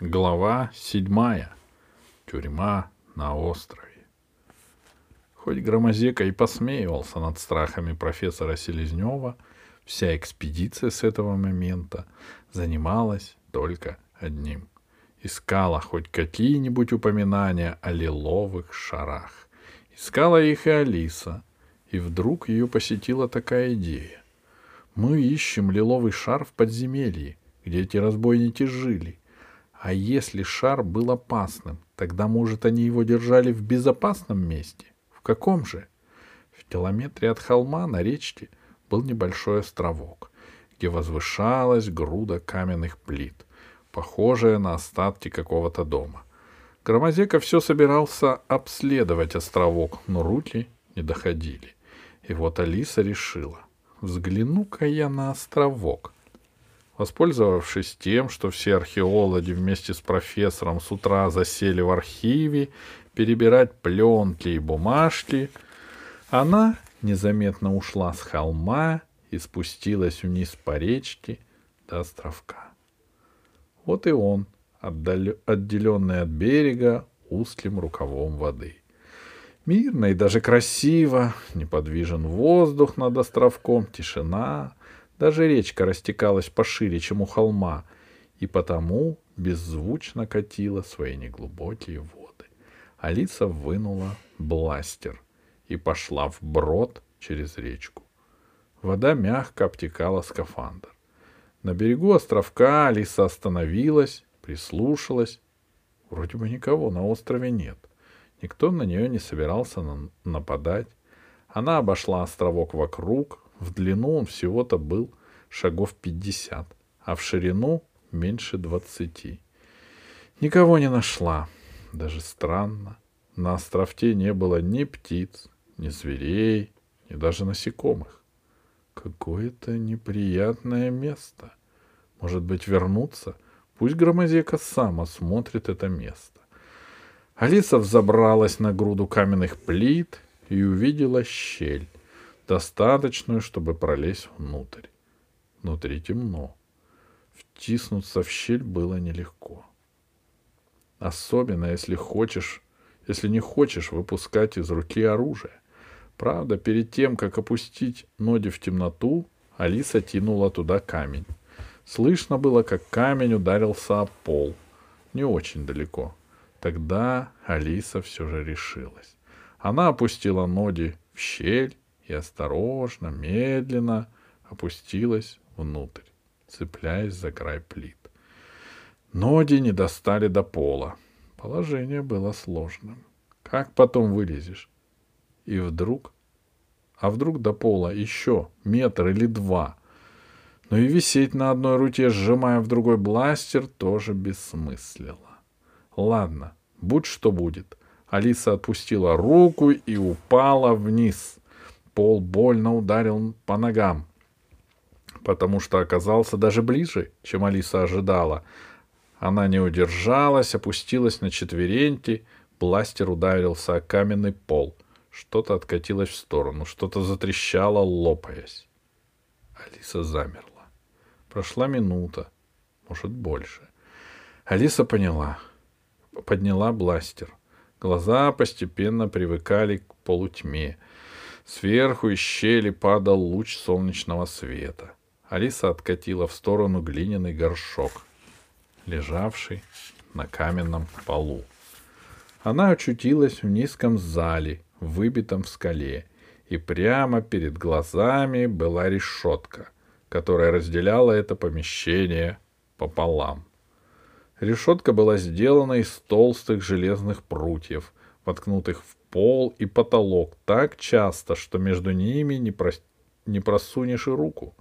Глава седьмая. Тюрьма на острове. Хоть Громозека и посмеивался над страхами профессора Селезнева, вся экспедиция с этого момента занималась только одним. Искала хоть какие-нибудь упоминания о лиловых шарах. Искала их и Алиса. И вдруг ее посетила такая идея. Мы ищем лиловый шар в подземелье, где эти разбойники жили — а если шар был опасным, тогда, может, они его держали в безопасном месте? В каком же? В километре от холма на речке был небольшой островок, где возвышалась груда каменных плит, похожая на остатки какого-то дома. Громозека все собирался обследовать островок, но руки не доходили. И вот Алиса решила, взгляну-ка я на островок. Воспользовавшись тем, что все археологи вместе с профессором с утра засели в архиве перебирать пленки и бумажки, она незаметно ушла с холма и спустилась вниз по речке до островка. Вот и он, отделенный от берега узким рукавом воды. Мирно и даже красиво, неподвижен воздух над островком, тишина — даже речка растекалась пошире, чем у холма, и потому беззвучно катила свои неглубокие воды. Алиса вынула бластер и пошла вброд через речку. Вода мягко обтекала скафандр. На берегу островка Алиса остановилась, прислушалась. Вроде бы никого на острове нет. Никто на нее не собирался нападать. Она обошла островок вокруг, в длину он всего-то был шагов пятьдесят, а в ширину меньше двадцати. Никого не нашла. Даже странно. На островке не было ни птиц, ни зверей, ни даже насекомых. Какое-то неприятное место. Может быть, вернуться? Пусть Громозека сам осмотрит это место. Алиса взобралась на груду каменных плит и увидела щель достаточную, чтобы пролезть внутрь. Внутри темно. Втиснуться в щель было нелегко. Особенно, если хочешь, если не хочешь выпускать из руки оружие. Правда, перед тем, как опустить ноги в темноту, Алиса тянула туда камень. Слышно было, как камень ударился о пол. Не очень далеко. Тогда Алиса все же решилась. Она опустила ноги в щель и осторожно, медленно опустилась внутрь, цепляясь за край плит. Ноги не достали до пола. Положение было сложным. Как потом вылезешь? И вдруг... А вдруг до пола еще метр или два? Но и висеть на одной руке, сжимая в другой бластер, тоже бессмыслило. Ладно, будь что будет. Алиса отпустила руку и упала вниз. Пол больно ударил по ногам, потому что оказался даже ближе, чем Алиса ожидала. Она не удержалась, опустилась на четвереньки, бластер ударился о каменный пол. Что-то откатилось в сторону, что-то затрещало, лопаясь. Алиса замерла. Прошла минута, может, больше. Алиса поняла. Подняла бластер. Глаза постепенно привыкали к полутьме. Сверху из щели падал луч солнечного света. Алиса откатила в сторону глиняный горшок, лежавший на каменном полу. Она очутилась в низком зале, выбитом в скале, и прямо перед глазами была решетка, которая разделяла это помещение пополам. Решетка была сделана из толстых железных прутьев, воткнутых в пол и потолок так часто, что между ними не, про... не просунешь и руку.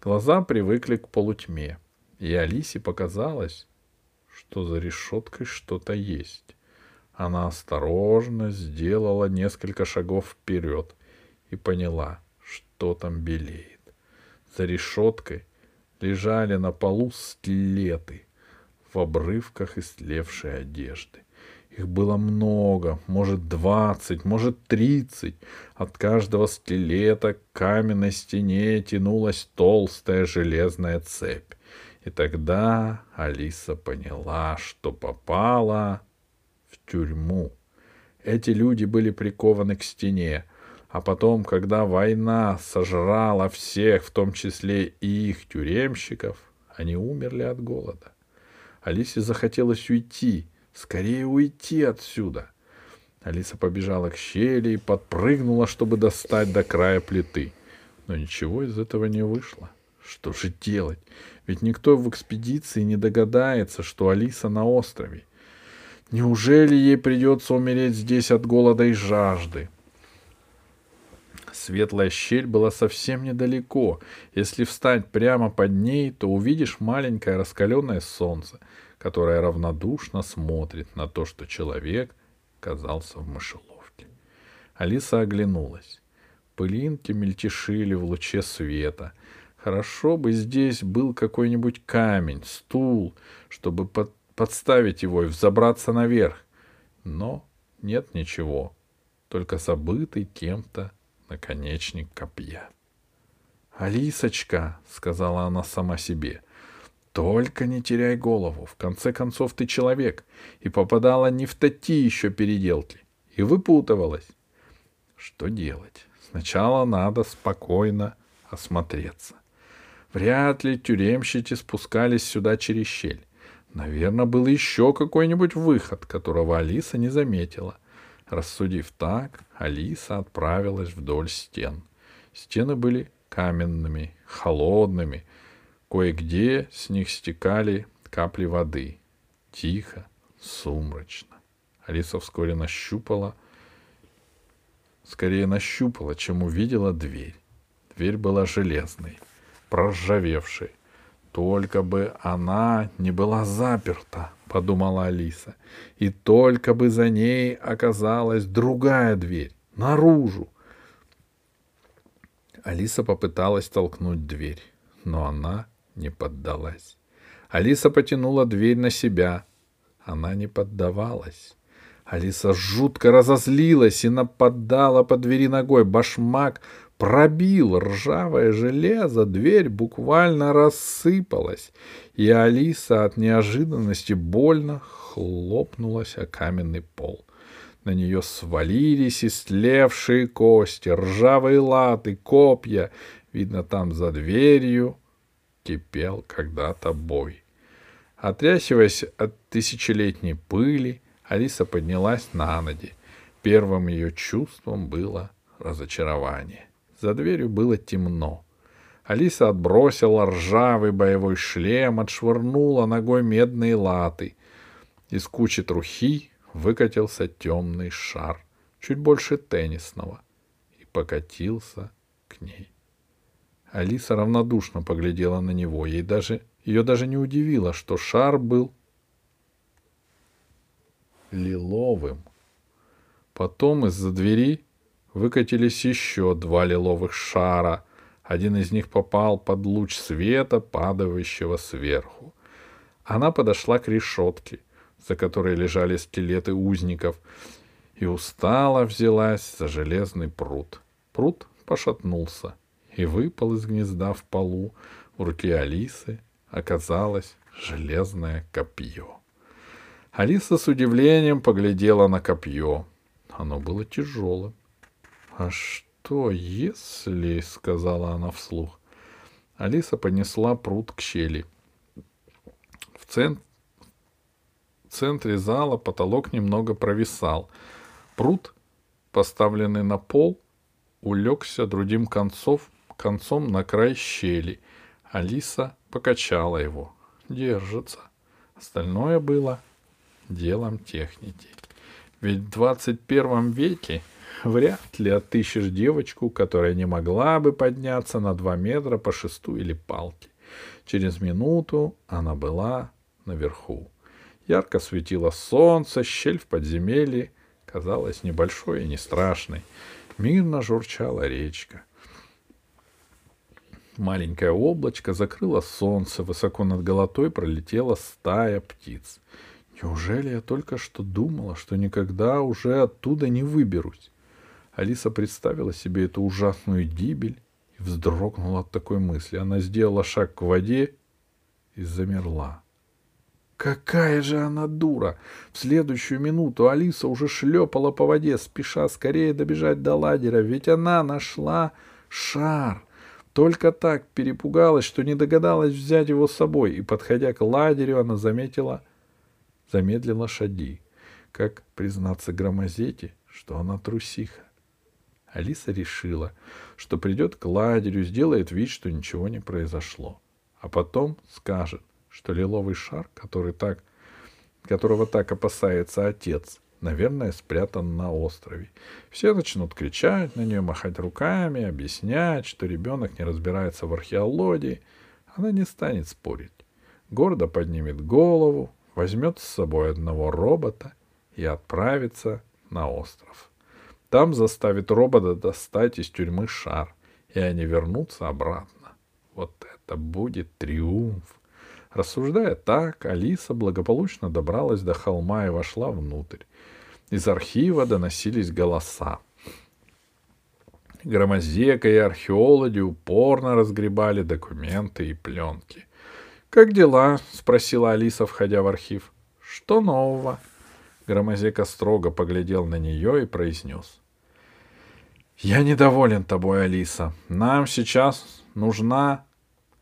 Глаза привыкли к полутьме, и Алисе показалось, что за решеткой что-то есть. Она осторожно сделала несколько шагов вперед и поняла, что там белеет. За решеткой лежали на полу скелеты в обрывках истлевшей одежды. Их было много, может двадцать, может тридцать. От каждого скелета к каменной стене тянулась толстая железная цепь. И тогда Алиса поняла, что попала в тюрьму. Эти люди были прикованы к стене, а потом, когда война сожрала всех, в том числе и их тюремщиков, они умерли от голода. Алисе захотелось уйти, скорее уйти отсюда. Алиса побежала к щели и подпрыгнула, чтобы достать до края плиты. Но ничего из этого не вышло. Что же делать? Ведь никто в экспедиции не догадается, что Алиса на острове. Неужели ей придется умереть здесь от голода и жажды? Светлая щель была совсем недалеко. Если встать прямо под ней, то увидишь маленькое раскаленное солнце, которое равнодушно смотрит на то, что человек оказался в мышеловке. Алиса оглянулась. Пылинки мельтешили в луче света. Хорошо бы здесь был какой-нибудь камень, стул, чтобы под, подставить его и взобраться наверх. Но нет ничего, только забытый кем-то наконечник копья. «Алисочка», — сказала она сама себе, — «только не теряй голову. В конце концов, ты человек, и попадала не в такие еще переделки, и выпутывалась. Что делать? Сначала надо спокойно осмотреться. Вряд ли тюремщики спускались сюда через щель. Наверное, был еще какой-нибудь выход, которого Алиса не заметила. Рассудив так, Алиса отправилась вдоль стен. Стены были каменными, холодными. Кое-где с них стекали капли воды. Тихо, сумрачно. Алиса вскоре нащупала, скорее нащупала, чем увидела дверь. Дверь была железной, проржавевшей. Только бы она не была заперта, подумала Алиса. И только бы за ней оказалась другая дверь, наружу. Алиса попыталась толкнуть дверь, но она не поддалась. Алиса потянула дверь на себя. Она не поддавалась. Алиса жутко разозлилась и нападала по двери ногой. Башмак пробил ржавое железо, дверь буквально рассыпалась, и Алиса от неожиданности больно хлопнулась о каменный пол. На нее свалились истлевшие кости, ржавые латы, копья. Видно, там за дверью кипел когда-то бой. Отряхиваясь от тысячелетней пыли, Алиса поднялась на ноги. Первым ее чувством было разочарование. За дверью было темно. Алиса отбросила ржавый боевой шлем, отшвырнула ногой медные латы. Из кучи трухи выкатился темный шар, чуть больше теннисного, и покатился к ней. Алиса равнодушно поглядела на него. Ей даже, ее даже не удивило, что шар был лиловым. Потом из-за двери выкатились еще два лиловых шара. Один из них попал под луч света, падающего сверху. Она подошла к решетке, за которой лежали скелеты узников, и устало взялась за железный пруд. Пруд пошатнулся и выпал из гнезда в полу. В руке Алисы оказалось железное копье. Алиса с удивлением поглядела на копье. Оно было тяжелым. «А что если...» — сказала она вслух. Алиса понесла пруд к щели. В цен... центре зала потолок немного провисал. Пруд, поставленный на пол, улегся другим концов, концом на край щели. Алиса покачала его. Держится. Остальное было делом техники. Ведь в 21 веке вряд ли отыщешь девочку, которая не могла бы подняться на два метра по шесту или палке. Через минуту она была наверху. Ярко светило солнце, щель в подземелье казалась небольшой и не страшной. Мирно журчала речка. Маленькое облачко закрыло солнце, высоко над головой пролетела стая птиц. Неужели я только что думала, что никогда уже оттуда не выберусь? Алиса представила себе эту ужасную гибель и вздрогнула от такой мысли. Она сделала шаг к воде и замерла. Какая же она дура! В следующую минуту Алиса уже шлепала по воде, спеша скорее добежать до лагеря, ведь она нашла шар. Только так перепугалась, что не догадалась взять его с собой, и, подходя к лагерю, она заметила, замедлила шаги. Как признаться громозете, что она трусиха? Алиса решила, что придет к лагерю, сделает вид, что ничего не произошло, а потом скажет, что лиловый шар, который так, которого так опасается отец, наверное, спрятан на острове. Все начнут кричать на нее, махать руками, объяснять, что ребенок не разбирается в археологии. Она не станет спорить. Гордо поднимет голову, возьмет с собой одного робота и отправится на остров. Там заставит робота достать из тюрьмы шар, и они вернутся обратно. Вот это будет триумф. Рассуждая так, Алиса благополучно добралась до холма и вошла внутрь. Из архива доносились голоса. Громозека и археологи упорно разгребали документы и пленки. «Как дела?» — спросила Алиса, входя в архив. «Что нового?» Громозека строго поглядел на нее и произнес. «Я недоволен тобой, Алиса. Нам сейчас нужна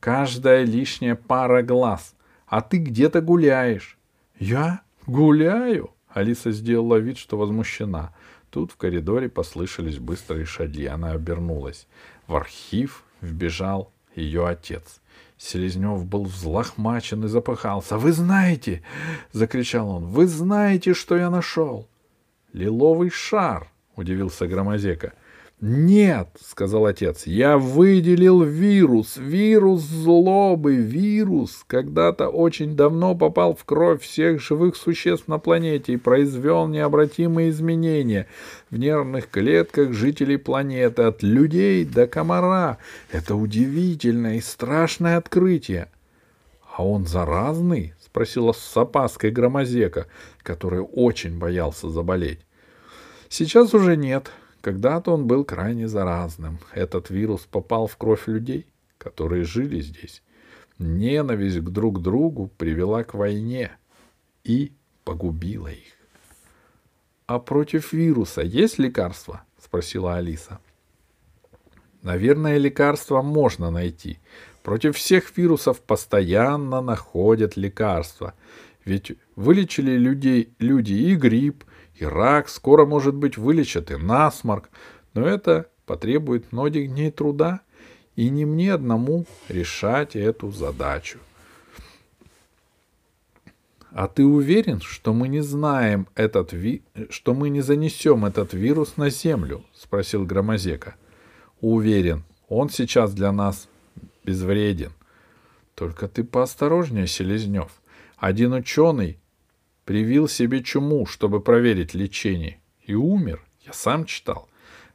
Каждая лишняя пара глаз. А ты где-то гуляешь. Я гуляю? Алиса сделала вид, что возмущена. Тут в коридоре послышались быстрые шаги. Она обернулась. В архив вбежал ее отец. Селезнев был взлохмачен и запыхался. «Вы знаете!» — закричал он. «Вы знаете, что я нашел?» «Лиловый шар!» — удивился Громозека. «Нет», — сказал отец, — «я выделил вирус, вирус злобы, вирус, когда-то очень давно попал в кровь всех живых существ на планете и произвел необратимые изменения в нервных клетках жителей планеты, от людей до комара. Это удивительное и страшное открытие». «А он заразный?» — спросила с опаской Громозека, который очень боялся заболеть. «Сейчас уже нет», когда-то он был крайне заразным. Этот вирус попал в кровь людей, которые жили здесь. Ненависть к друг другу привела к войне и погубила их. «А против вируса есть лекарство?» — спросила Алиса. «Наверное, лекарство можно найти. Против всех вирусов постоянно находят лекарства. Ведь вылечили людей, люди и грипп, и рак, скоро, может быть, вылечат и насморк, но это потребует многих дней труда, и не мне одному решать эту задачу. А ты уверен, что мы не знаем этот ви... что мы не занесем этот вирус на Землю? спросил Громозека. Уверен, он сейчас для нас безвреден. Только ты поосторожнее, Селезнев. Один ученый привил себе чуму, чтобы проверить лечение. И умер. Я сам читал.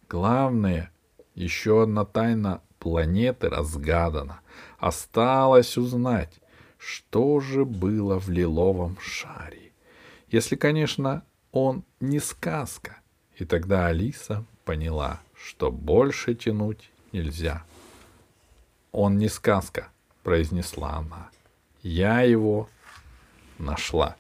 Главное, еще одна тайна планеты разгадана. Осталось узнать, что же было в лиловом шаре. Если, конечно, он не сказка. И тогда Алиса поняла, что больше тянуть нельзя. «Он не сказка», — произнесла она. «Я его нашла».